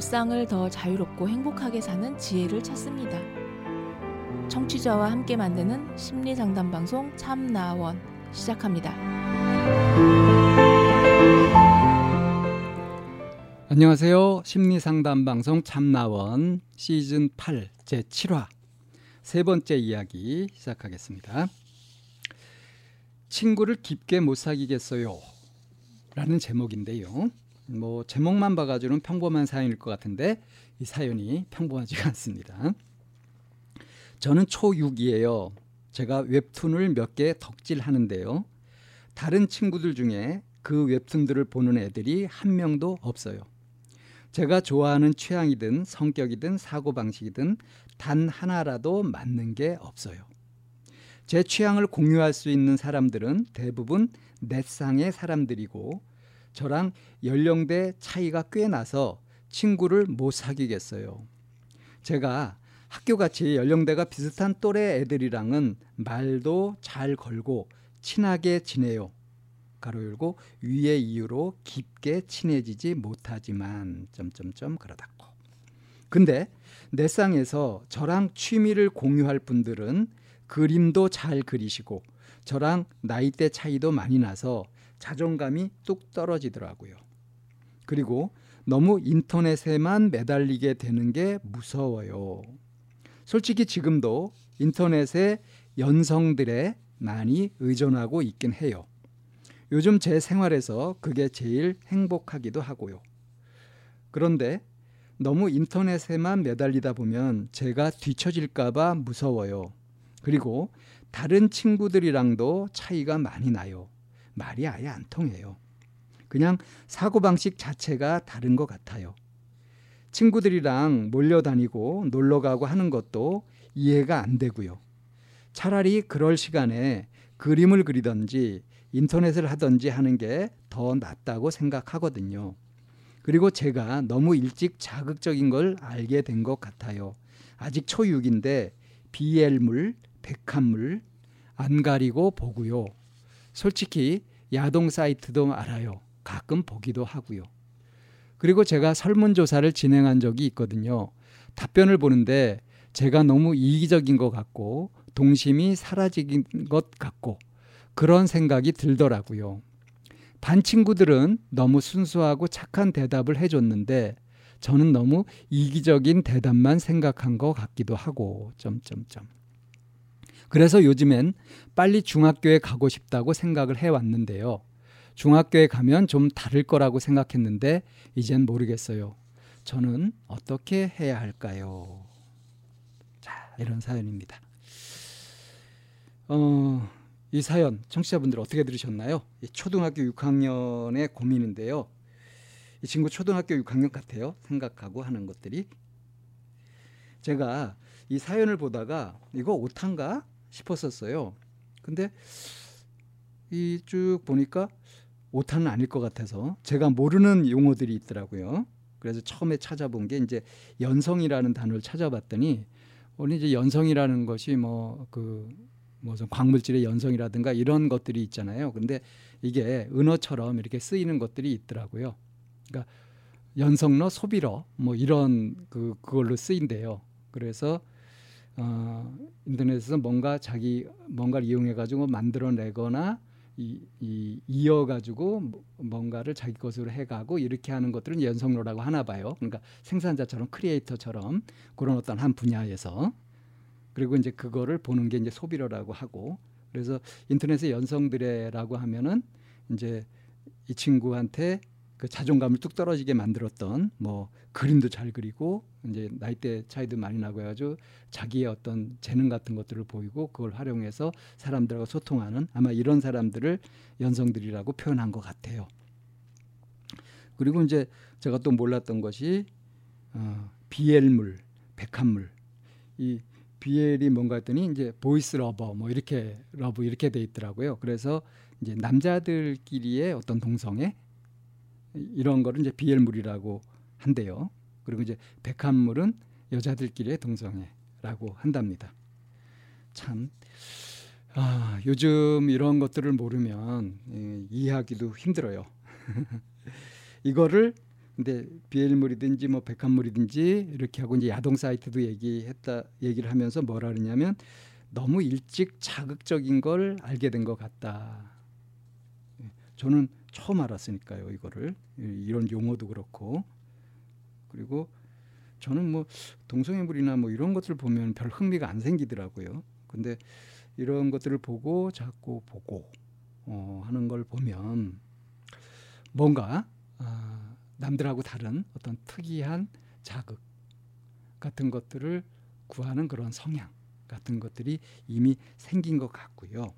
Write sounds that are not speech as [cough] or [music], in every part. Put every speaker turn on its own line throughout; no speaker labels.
일상을 더 자유롭고 행복하게 사는 지혜를 찾습니다. 청취자와 함께 만드는 심리 상담 방송 참나원 시작합니다.
안녕하세요. 심리 상담 방송 참나원 시즌 8 제 7화 세 번째 이야기 시작하겠습니다. 친구를 깊게 못 사귀겠어요. 라는 제목인데요. 뭐 제목만 봐가지고는 평범한 사연일 것 같은데 이 사연이 평범하지가 않습니다. 저는 초6이에요. 제가 웹툰을 몇 개 덕질하는데요. 다른 친구들 중에 그 웹툰들을 보는 애들이 한 명도 없어요. 제가 좋아하는 취향이든 성격이든 사고방식이든 단 하나라도 맞는 게 없어요. 제 취향을 공유할 수 있는 사람들은 대부분 넷상의 사람들이고 저랑 연령대 차이가 꽤 나서 친구를 못 사귀겠어요. 제가 학교 같이 연령대가 비슷한 또래 애들이랑은 말도 잘 걸고 친하게 지내요. 가로 열고 위의 이유로 깊게 친해지지 못하지만 점점점 그러다고. 근데 내 쌍에서 저랑 취미를 공유할 분들은 그림도 잘 그리시고 저랑 나이대 차이도 많이 나서 자존감이 뚝 떨어지더라고요. 그리고 너무 인터넷에만 매달리게 되는 게 무서워요. 솔직히 지금도 인터넷에 연성들에 많이 의존하고 있긴 해요. 요즘 제 생활에서 그게 제일 행복하기도 하고요. 그런데 너무 인터넷에만 매달리다 보면 제가 뒤처질까봐 무서워요. 그리고 다른 친구들이랑도 차이가 많이 나요. 말이 아예 안 통해요. 그냥 사고방식 자체가 다른 것 같아요. 친구들이랑 몰려다니고 놀러 가고 하는 것도 이해가 안 되고요. 차라리 그럴 시간에 그림을 그리던지 인터넷을 하던지 하는 게 더 낫다고 생각하거든요. 그리고 제가 너무 일찍 자극적인 걸 알게 된 것 같아요. 아직 초6인데 BL물, 백합물 안 가리고 보고요. 솔직히 야동 사이트도 알아요. 가끔 보기도 하고요. 그리고 제가 설문조사를 진행한 적이 있거든요. 답변을 보는데 제가 너무 이기적인 것 같고 동심이 사라진 것 같고 그런 생각이 들더라고요. 반 친구들은 너무 순수하고 착한 대답을 해줬는데 저는 너무 이기적인 대답만 생각한 것 같기도 하고 점점점. 그래서 요즘엔 빨리 중학교에 가고 싶다고 생각을 해왔는데요. 중학교에 가면 좀 다를 거라고 생각했는데 이젠 모르겠어요. 저는 어떻게 해야 할까요? 자, 이런 사연입니다. 어, 이 사연 청취자분들 어떻게 들으셨나요? 초등학교 6학년의 고민인데요. 이 친구 초등학교 6학년 같아요. 생각하고 하는 것들이. 제가 이 사연을 보다가 이거 오탄가 싶었었어요. 근데 이 쭉 보니까 오탄은 아닐 것 같아서 제가 모르는 용어들이 있더라고요. 그래서 처음에 찾아본 게 이제 연성이라는 단어를 찾아봤더니 오늘 이제 연성이라는 것이 뭐 그 무슨 광물질의 연성이라든가 이런 것들이 있잖아요. 근데 이게 은어처럼 이렇게 쓰이는 것들이 있더라고요. 그러니까 연성러, 소비러 뭐 이런 그 그걸로 쓰인대요. 그래서 어, 인터넷에서 뭔가 자기 뭔가를 이용해 가지고 만들어내거나 이, 이 이어 가지고 뭔가를 자기 것으로 해가고 이렇게 하는 것들은 연성로라고 하나 봐요. 그러니까 생산자처럼 크리에이터처럼 그런 어떤 한 분야에서 그리고 이제 그거를 보는 게 이제 소비러라고 하고 그래서 인터넷의 연성들의라고 하면은 이제 이 친구한테 그 자존감을 뚝 떨어지게 만들었던 뭐 그림도 잘 그리고 이제 나이대 차이도 많이 나고 해가지고 자기의 어떤 재능 같은 것들을 보이고 그걸 활용해서 사람들하고 소통하는 아마 이런 사람들을 연성들이라고 표현한 것 같아요. 그리고 이제 제가 또 몰랐던 것이 어, BL물, 백합물 이 BL이 뭔가 했더니 이제 boys lover 뭐 이렇게 love 이렇게 돼 있더라고요. 그래서 이제 남자들끼리의 어떤 동성애 이런 거를 이제 BL물이라고 한대요. 그리고 이제 백합물은 여자들끼리의 동성애라고 한답니다. 참 아, 요즘 이런 것들을 모르면 예, 이해하기도 힘들어요. [laughs] 이거를 근데 비엘물이든지 뭐 백합물이든지 이렇게 하고 이제 야동 사이트도 얘기했다 얘기를 하면서 뭐라 그러냐면 너무 일찍 자극적인 걸 알게 된 것 같다. 예, 저는 처음 알았으니까요 이거를 이런 용어도 그렇고 그리고 저는 뭐 동성애물이나 뭐 이런 것들 보면 별 흥미가 안 생기더라고요. 근데 이런 것들을 보고 자꾸 보고 어, 하는 걸 보면 뭔가 아, 남들하고 다른 어떤 특이한 자극 같은 것들을 구하는 그런 성향 같은 것들이 이미 생긴 것 같고요.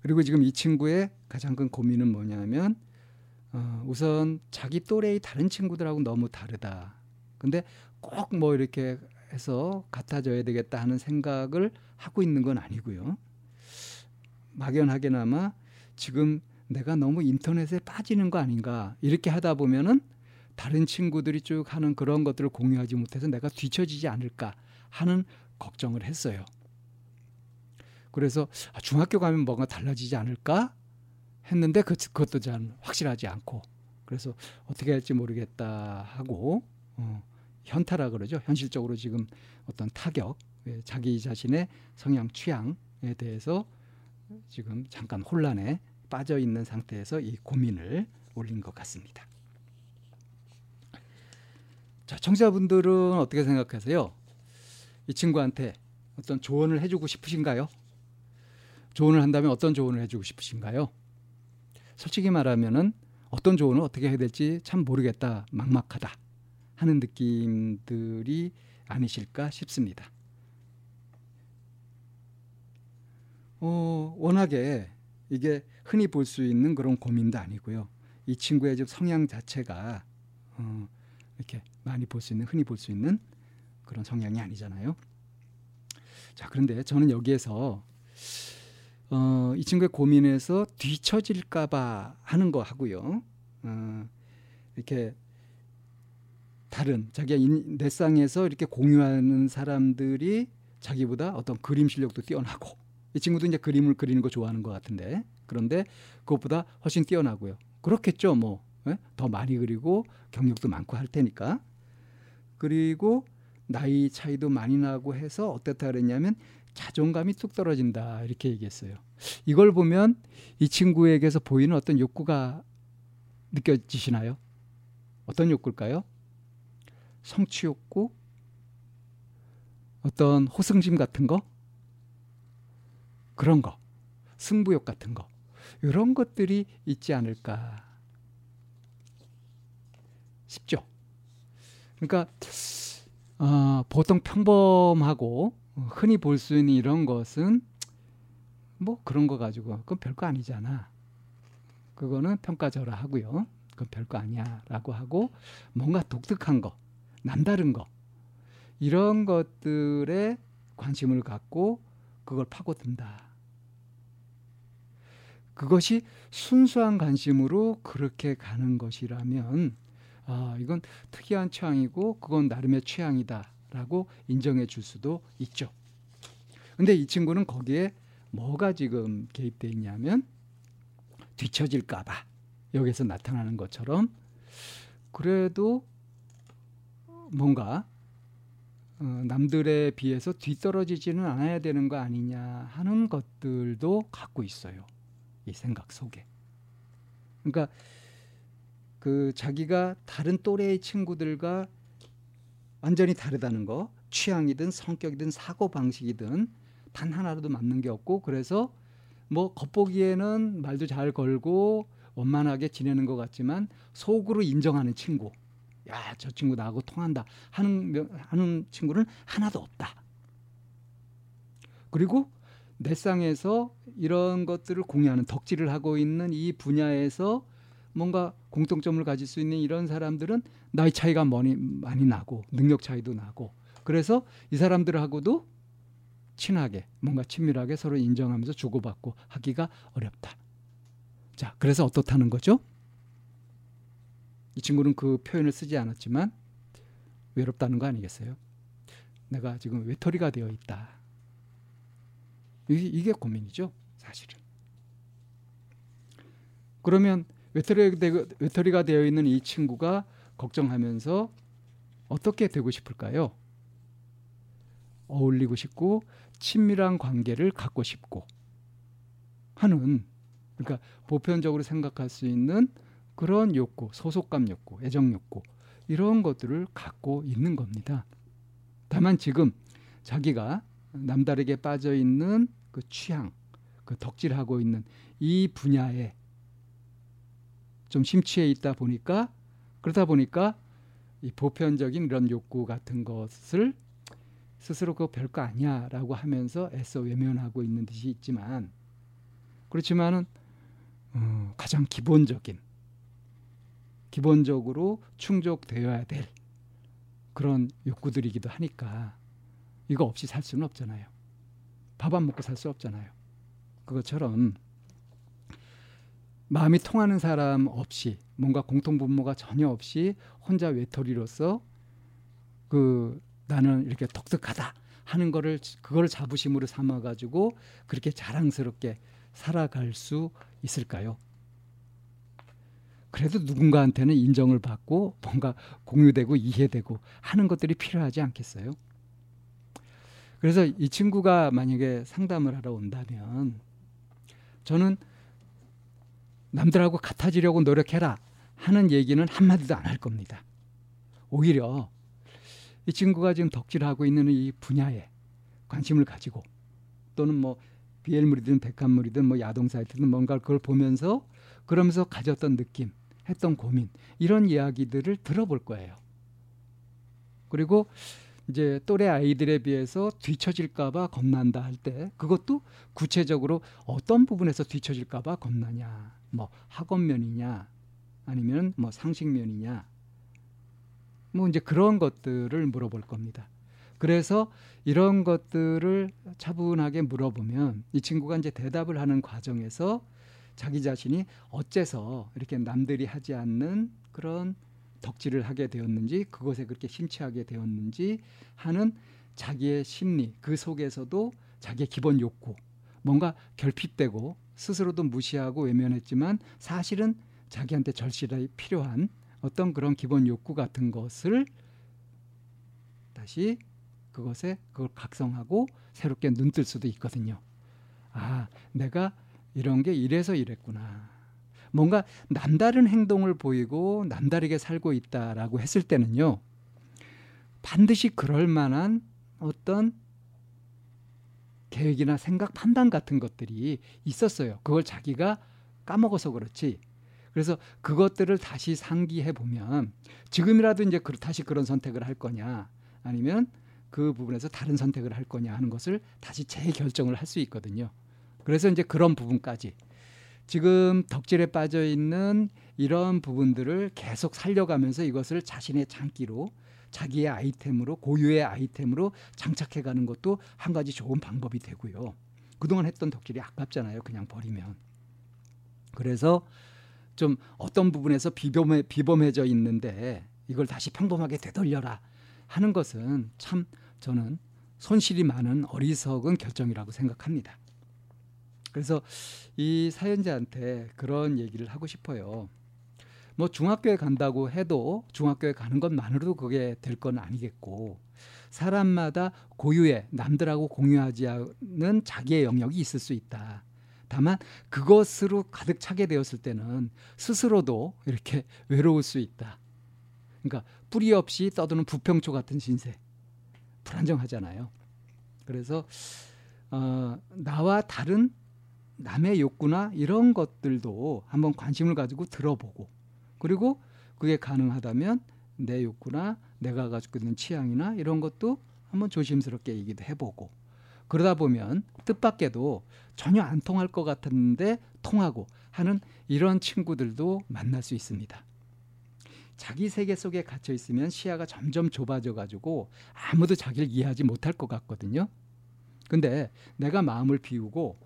그리고 지금 이 친구의 가장 큰 고민은 뭐냐면 어, 우선 자기 또래의 다른 친구들하고 너무 다르다. 근데 꼭 뭐 이렇게 해서 같아져야 되겠다 하는 생각을 하고 있는 건 아니고요. 막연하게나마 지금 내가 너무 인터넷에 빠지는 거 아닌가 이렇게 하다 보면은 다른 친구들이 쭉 하는 그런 것들을 공유하지 못해서 내가 뒤처지지 않을까 하는 걱정을 했어요. 그래서 아, 중학교 가면 뭔가 달라지지 않을까 했는데 그, 그것도 잘 확실하지 않고 그래서 어떻게 할지 모르겠다 하고 어, 현타라 그러죠. 현실적으로 지금 어떤 타격, 예, 자기 자신의 성향 취향에 대해서 지금 잠깐 혼란에 빠져 있는 상태에서 이 고민을 올린 것 같습니다. 자, 청자분들은 어떻게 생각하세요? 이 친구한테 어떤 조언을 해주고 싶으신가요? 조언을 한다면 어떤 조언을 해주고 싶으신가요? 솔직히 말하면은 어떤 조언을 어떻게 해야 될지 참 모르겠다, 막막하다 하는 느낌들이 아니실까 싶습니다. 어, 워낙에 이게 흔히 볼 수 있는 그런 고민도 아니고요. 이 친구의 좀 성향 자체가 어, 이렇게 많이 볼 수 있는 흔히 볼 수 있는 그런 성향이 아니잖아요. 자 그런데 저는 여기에서 어, 이 친구의 고민에서 뒤처질까봐 하는 거 하고요. 어, 이렇게 다른 자기가 넷상에서 이렇게 공유하는 사람들이 자기보다 어떤 그림 실력도 뛰어나고 이 친구도 이제 그림을 그리는 거 좋아하는 것 같은데 그런데 그것보다 훨씬 뛰어나고요. 그렇겠죠, 뭐. 예? 더 많이 그리고 경력도 많고 할 테니까. 그리고 나이 차이도 많이 나고 해서 어땠다 그랬냐면 자존감이 뚝 떨어진다 이렇게 얘기했어요. 이걸 보면 이 친구에게서 보이는 어떤 욕구가 느껴지시나요? 어떤 욕구일까요? 성취 욕구? 어떤 호승심 같은 거? 그런 거. 승부욕 같은 거. 이런 것들이 있지 않을까 싶죠. 그러니까 어, 보통 평범하고 흔히 볼 수 있는 이런 것은 뭐 그런 거 가지고 그건 별거 아니잖아. 그거는 평가절하 하고요. 그건 별거 아니야라고 하고 뭔가 독특한 거, 남다른 거 이런 것들에 관심을 갖고 그걸 파고든다. 그것이 순수한 관심으로 그렇게 가는 것이라면 아, 이건 특이한 취향이고 그건 나름의 취향이다 라고 인정해 줄 수도 있죠. 근데 이 친구는 거기에 뭐가 지금 개입돼 있냐면 뒤처질까 봐 여기서 나타나는 것처럼 그래도 뭔가 어, 남들에 비해서 뒤떨어지지는 않아야 되는 거 아니냐 하는 것들도 갖고 있어요. 이 생각 속에. 그러니까 그 자기가 다른 또래의 친구들과 완전히 다르다는 거, 취향이든 성격이든 사고 방식이든 단 하나라도 맞는 게 없고 그래서 뭐 겉보기에는 말도 잘 걸고 원만하게 지내는 것 같지만 속으로 인정하는 친구, 야 저 친구 나하고 통한다 하는 하는 친구는 하나도 없다. 그리고 넷상에서 이런 것들을 공유하는 덕질을 하고 있는 이 분야에서 뭔가 공통점을 가질 수 있는 이런 사람들은 나이 차이가 많이, 많이 나고 능력 차이도 나고 그래서 이 사람들하고도 친하게 뭔가 친밀하게 서로 인정하면서 주고받고 하기가 어렵다. 자, 그래서 어떻다는 거죠? 이 친구는 그 표현을 쓰지 않았지만 외롭다는 거 아니겠어요? 내가 지금 외톨이가 되어 있다. 이게, 이게 고민이죠, 사실은. 그러면 외톨이가 되어 있는 이 친구가 걱정하면서 어떻게 되고 싶을까요? 어울리고 싶고 친밀한 관계를 갖고 싶고 하는 그러니까 보편적으로 생각할 수 있는 그런 욕구, 소속감 욕구, 애정 욕구 이런 것들을 갖고 있는 겁니다. 다만 지금 자기가 남다르게 빠져 있는 그 취향, 그 덕질하고 있는 이 분야에 좀 심취해 있다 보니까 그러다 보니까 이 보편적인 이런 욕구 같은 것을 스스로 그거 별거 아니야라고 하면서 애써 외면하고 있는 듯이 있지만 그렇지만은 어, 가장 기본적인 기본적으로 충족되어야 될 그런 욕구들이기도 하니까 이거 없이 살 수는 없잖아요. 밥 안 먹고 살 수 없잖아요. 그것처럼 마음이 통하는 사람 없이 뭔가 공통 분모가 전혀 없이 혼자 외톨이로서 그 나는 이렇게 독특하다 하는 거를 그걸 자부심으로 삼아 가지고 그렇게 자랑스럽게 살아갈 수 있을까요? 그래도 누군가한테는 인정을 받고 뭔가 공유되고 이해되고 하는 것들이 필요하지 않겠어요? 그래서 이 친구가 만약에 상담을 하러 온다면 저는 남들하고 같아지려고 노력해라 하는 얘기는 한마디도 안 할 겁니다. 오히려 이 친구가 지금 덕질하고 있는 이 분야에 관심을 가지고 또는 뭐 비엘물이든 백합물이든 뭐 야동 사이트든 뭔가 그걸 보면서 그러면서 가졌던 느낌, 했던 고민 이런 이야기들을 들어볼 거예요. 그리고 이제 또래 아이들에 비해서 뒤처질까봐 겁난다 할 때 그것도 구체적으로 어떤 부분에서 뒤처질까봐 겁나냐, 뭐 학원면이냐, 아니면 뭐 상식면이냐, 뭐 이제 그런 것들을 물어볼 겁니다. 그래서 이런 것들을 차분하게 물어보면 이 친구가 이제 대답을 하는 과정에서 자기 자신이 어째서 이렇게 남들이 하지 않는 그런 덕질을 하게 되었는지 그것에 그렇게 심취하게 되었는지 하는 자기의 심리 그 속에서도 자기의 기본 욕구 뭔가 결핍되고 스스로도 무시하고 외면했지만 사실은 자기한테 절실하게 필요한 어떤 그런 기본 욕구 같은 것을 다시 그것에 그걸 각성하고 새롭게 눈뜰 수도 있거든요. 아, 내가 이런 게 이래서 이랬구나. 뭔가 남다른 행동을 보이고 남다르게 살고 있다라고 했을 때는요. 반드시 그럴 만한 어떤 계획이나 생각, 판단 같은 것들이 있었어요. 그걸 자기가 까먹어서 그렇지. 그래서 그것들을 다시 상기해 보면 지금이라도 이제 다시 그런 선택을 할 거냐 아니면 그 부분에서 다른 선택을 할 거냐 하는 것을 다시 재결정을 할 수 있거든요. 그래서 이제 그런 부분까지 지금 덕질에 빠져 있는 이런 부분들을 계속 살려가면서 이것을 자신의 장기로 자기의 아이템으로 고유의 아이템으로 장착해 가는 것도 한 가지 좋은 방법이 되고요. 그동안 했던 덕질이 아깝잖아요. 그냥 버리면. 그래서 좀 어떤 부분에서 비범해, 비범해져 있는데 이걸 다시 평범하게 되돌려라 하는 것은 참 저는 손실이 많은 어리석은 결정이라고 생각합니다. 그래서 이 사연자한테 그런 얘기를 하고 싶어요. 뭐 중학교에 간다고 해도 중학교에 가는 것만으로도 그게 될 건 아니겠고 사람마다 고유의 남들하고 공유하지 않는 자기의 영역이 있을 수 있다. 다만 그것으로 가득 차게 되었을 때는 스스로도 이렇게 [laughs] 외로울 수 있다. 그러니까 뿌리 없이 떠도는 부평초 같은 신세. 불안정하잖아요. 그래서 어, 나와 다른 남의 욕구나 이런 것들도 한번 관심을 가지고 들어보고 그리고 그게 가능하다면 내 욕구나 내가 가지고 있는 취향이나 이런 것도 한번 조심스럽게 얘기도 해보고 그러다 보면 뜻밖에도 전혀 안 통할 것 같았는데 통하고 하는 이런 친구들도 만날 수 있습니다. 자기 세계 속에 갇혀 있으면 시야가 점점 좁아져 가지고 아무도 자기를 이해하지 못할 것 같거든요. 근데 내가 마음을 비우고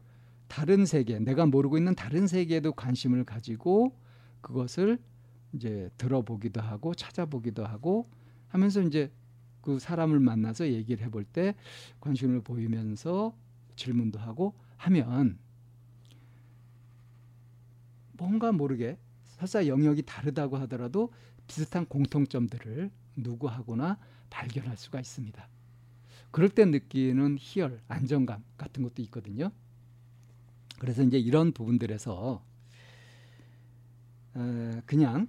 다른 세계, 내가 모르고 있는 다른 세계에도 관심을 가지고 그것을 이제 들어보기도 하고 찾아보기도 하고 하면서 이제 그 사람을 만나서 얘기를 해볼 때 관심을 보이면서 질문도 하고 하면 뭔가 모르게 설사 영역이 다르다고 하더라도 비슷한 공통점들을 누구하거나 발견할 수가 있습니다. 그럴 때 느끼는 희열, 안정감 같은 것도 있거든요. 그래서 이제 이런 부분들에서 어, 그냥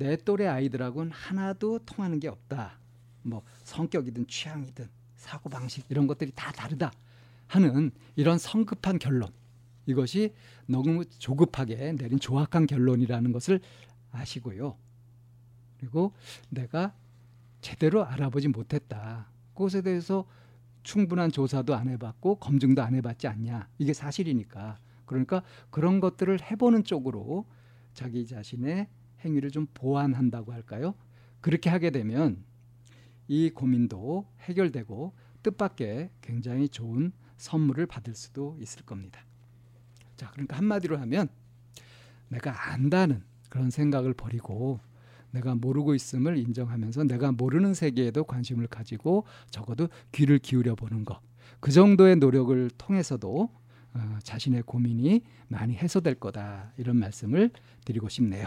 내 또래 아이들하고는 하나도 통하는 게 없다. 뭐 성격이든 취향이든 사고 방식 이런 것들이 다 다르다 하는 이런 성급한 결론 이것이 너무 조급하게 내린 조악한 결론이라는 것을 아시고요. 그리고 내가 제대로 알아보지 못했다. 그것에 대해서 충분한 조사도 안 해봤고 검증도 안 해봤지 않냐. 이게 사실이니까. 그러니까 그런 것들을 해보는 쪽으로 자기 자신의 행위를 좀 보완한다고 할까요? 그렇게 하게 되면 이 고민도 해결되고 뜻밖의 굉장히 좋은 선물을 받을 수도 있을 겁니다. 자, 그러니까 한마디로 하면 내가 안다는 그런 생각을 버리고 내가 모르고 있음을 인정하면서 내가 모르는 세계에도 관심을 가지고 적어도 귀를 기울여 보는 것. 그 정도의 노력을 통해서도 어, 자신의 고민이 많이 해소될 거다. 이런 말씀을 드리고 싶네요.